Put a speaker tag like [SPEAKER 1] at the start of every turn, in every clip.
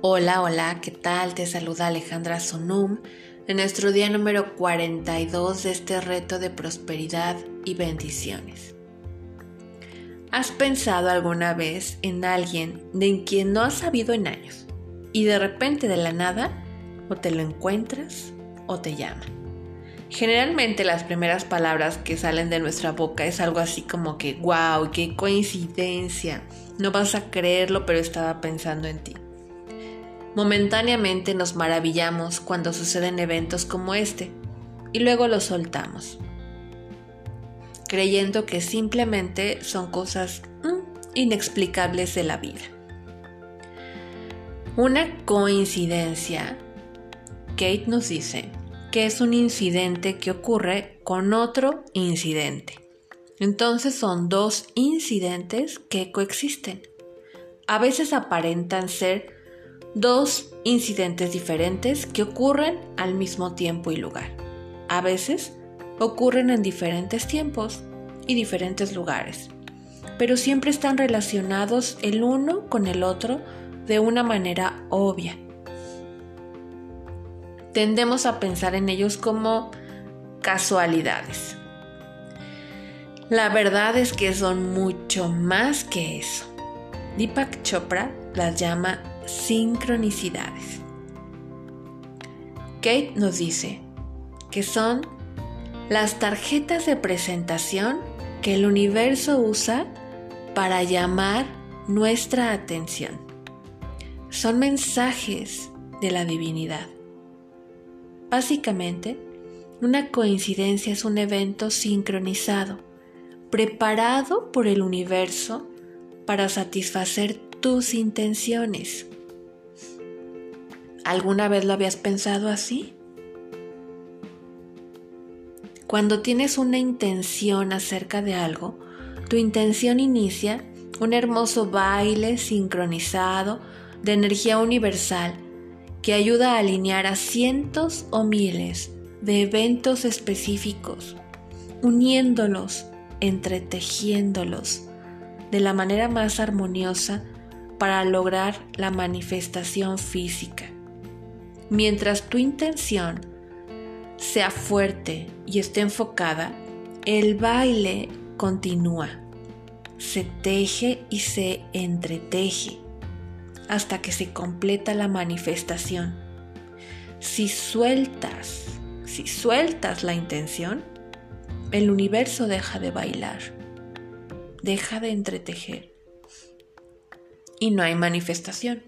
[SPEAKER 1] Hola, hola, ¿qué tal? Te saluda Alejandra Sonum en nuestro día número 42 de este reto de prosperidad y bendiciones. ¿Has pensado alguna vez en alguien de quien no has sabido en años y de repente de la nada o te lo encuentras o te llama? Generalmente las primeras palabras que salen de nuestra boca es algo así como que, wow, qué coincidencia, no vas a creerlo, pero estaba pensando en ti. Momentáneamente nos maravillamos cuando suceden eventos como este y luego los soltamos, creyendo que simplemente son cosas mm, inexplicables de la vida. Una coincidencia, Kate nos dice que es un incidente que ocurre con otro incidente. Entonces son dos incidentes que coexisten. A veces aparentan ser dos incidentes diferentes que ocurren al mismo tiempo y lugar. A veces ocurren en diferentes tiempos y diferentes lugares, pero siempre están relacionados el uno con el otro de una manera obvia. Tendemos a pensar en ellos como casualidades. La verdad es que son mucho más que eso. Deepak Chopra las llama sincronicidades. Kate nos dice que son las tarjetas de presentación que el universo usa para llamar nuestra atención. Son mensajes de la divinidad. Básicamente, una coincidencia es un evento sincronizado, preparado por el universo para satisfacer tus intenciones. ¿Alguna vez lo habías pensado así? Cuando tienes una intención acerca de algo, tu intención inicia un hermoso baile sincronizado de energía universal que ayuda a alinear a cientos o miles de eventos específicos, uniéndolos, entretejiéndolos de la manera más armoniosa para lograr la manifestación física. Mientras tu intención sea fuerte y esté enfocada, el baile continúa, se teje y se entreteje hasta que se completa la manifestación. Si sueltas, si sueltas la intención, el universo deja de bailar, deja de entretejer y no hay manifestación.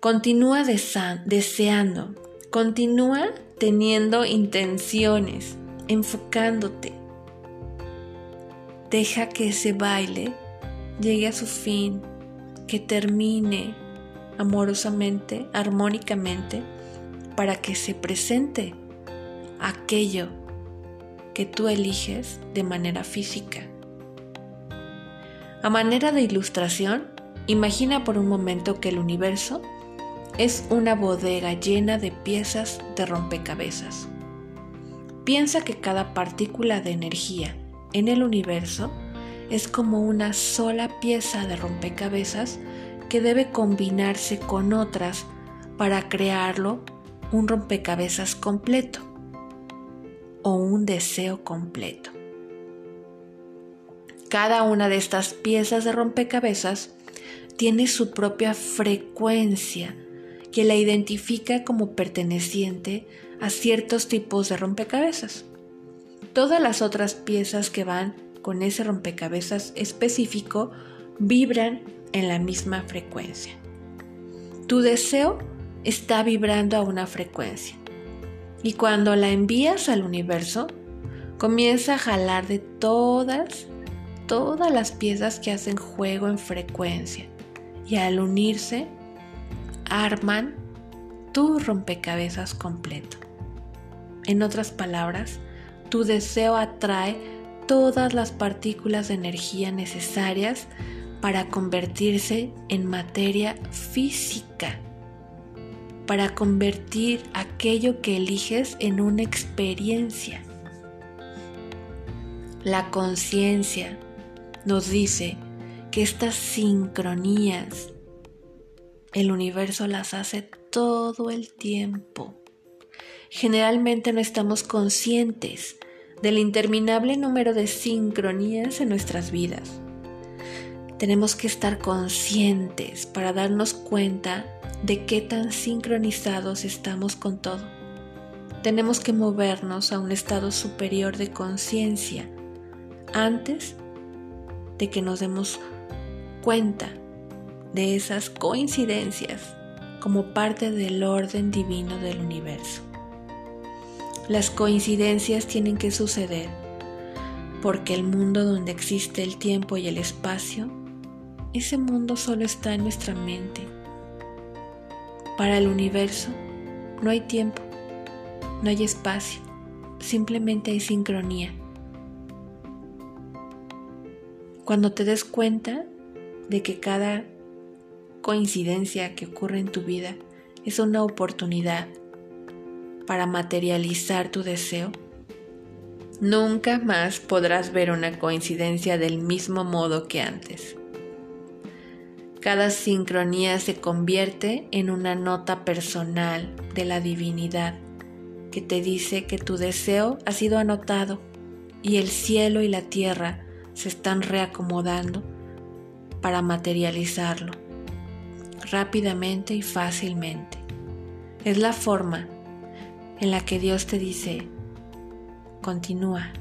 [SPEAKER 1] Continúa deseando, continúa teniendo intenciones, enfocándote. Deja que ese baile llegue a su fin, que termine amorosamente, armónicamente, para que se presente aquello que tú eliges de manera física. A manera de ilustración, imagina por un momento que el universo es una bodega llena de piezas de rompecabezas. Piensa que cada partícula de energía en el universo es como una sola pieza de rompecabezas que debe combinarse con otras para crearlo un rompecabezas completo o un deseo completo. Cada una de estas piezas de rompecabezas tiene su propia frecuencia que la identifica como perteneciente a ciertos tipos de rompecabezas. Todas las otras piezas que van con ese rompecabezas específico vibran en la misma frecuencia. Tu deseo está vibrando a una frecuencia y cuando la envías al universo, comienza a jalar de todas, todas las piezas que hacen juego en frecuencia y al unirse arman tu rompecabezas completo. En otras palabras, tu deseo atrae todas las partículas de energía necesarias para convertirse en materia física, para convertir aquello que eliges en una experiencia. La conciencia nos dice que estas sincronías el universo las hace todo el tiempo. Generalmente no estamos conscientes del interminable número de sincronías en nuestras vidas. Tenemos que estar conscientes para darnos cuenta de qué tan sincronizados estamos con todo. Tenemos que movernos a un estado superior de conciencia antes de que nos demos cuenta de esas coincidencias como parte del orden divino del universo. Las coincidencias tienen que suceder porque el mundo donde existe el tiempo y el espacio, ese mundo solo está en nuestra mente. Para el universo no hay tiempo, no hay espacio, simplemente hay sincronía. Cuando te des cuenta de que cada coincidencia que ocurre en tu vida es una oportunidad para materializar tu deseo, nunca más podrás ver una coincidencia del mismo modo que antes. Cada sincronía se convierte en una nota personal de la divinidad que te dice que tu deseo ha sido anotado y el cielo y la tierra se están reacomodando para materializarlo rápidamente y fácilmente. Es la forma en la que Dios te dice, continúa,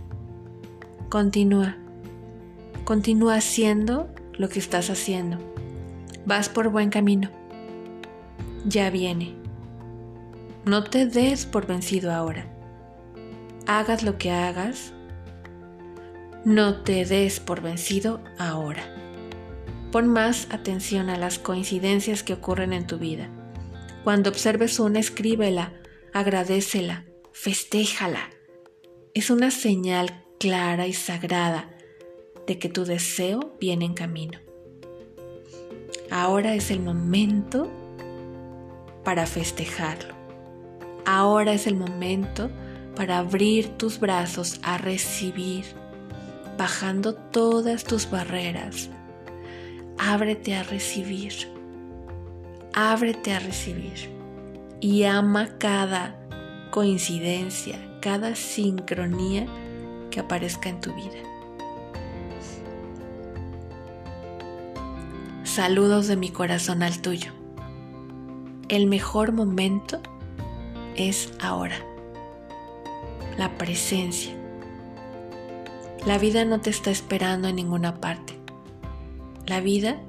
[SPEAKER 1] continúa, continúa haciendo lo que estás haciendo. Vas por buen camino. Ya viene. No te des por vencido ahora. Hagas lo que hagas, no te des por vencido ahora. Pon más atención a las coincidencias que ocurren en tu vida. Cuando observes una, escríbela, agradecela, festéjala. Es una señal clara y sagrada de que tu deseo viene en camino. Ahora es el momento para festejarlo. Ahora es el momento para abrir tus brazos a recibir bajando todas tus barreras. Ábrete a recibir. Ábrete a recibir. Y ama cada coincidencia, cada sincronía que aparezca en tu vida. Saludos de mi corazón al tuyo. El mejor momento es ahora. La presencia la vida no te está esperando en ninguna parte. La vida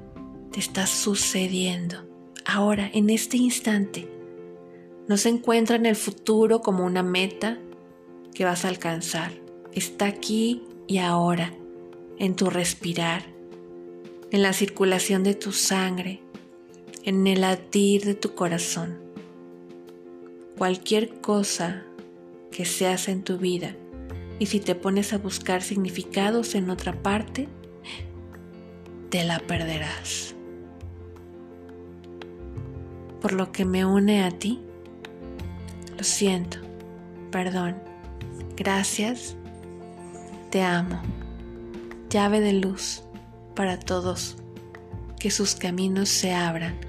[SPEAKER 1] te está sucediendo ahora, en este instante. No se encuentra en el futuro como una meta que vas a alcanzar. Está aquí y ahora, en tu respirar, en la circulación de tu sangre, en el latir de tu corazón. Cualquier cosa que se hace en tu vida y si te pones a buscar significados en otra parte, te la perderás. Por lo que me une a ti, lo siento, perdón, gracias, te amo. Llave de luz para todos, que sus caminos se abran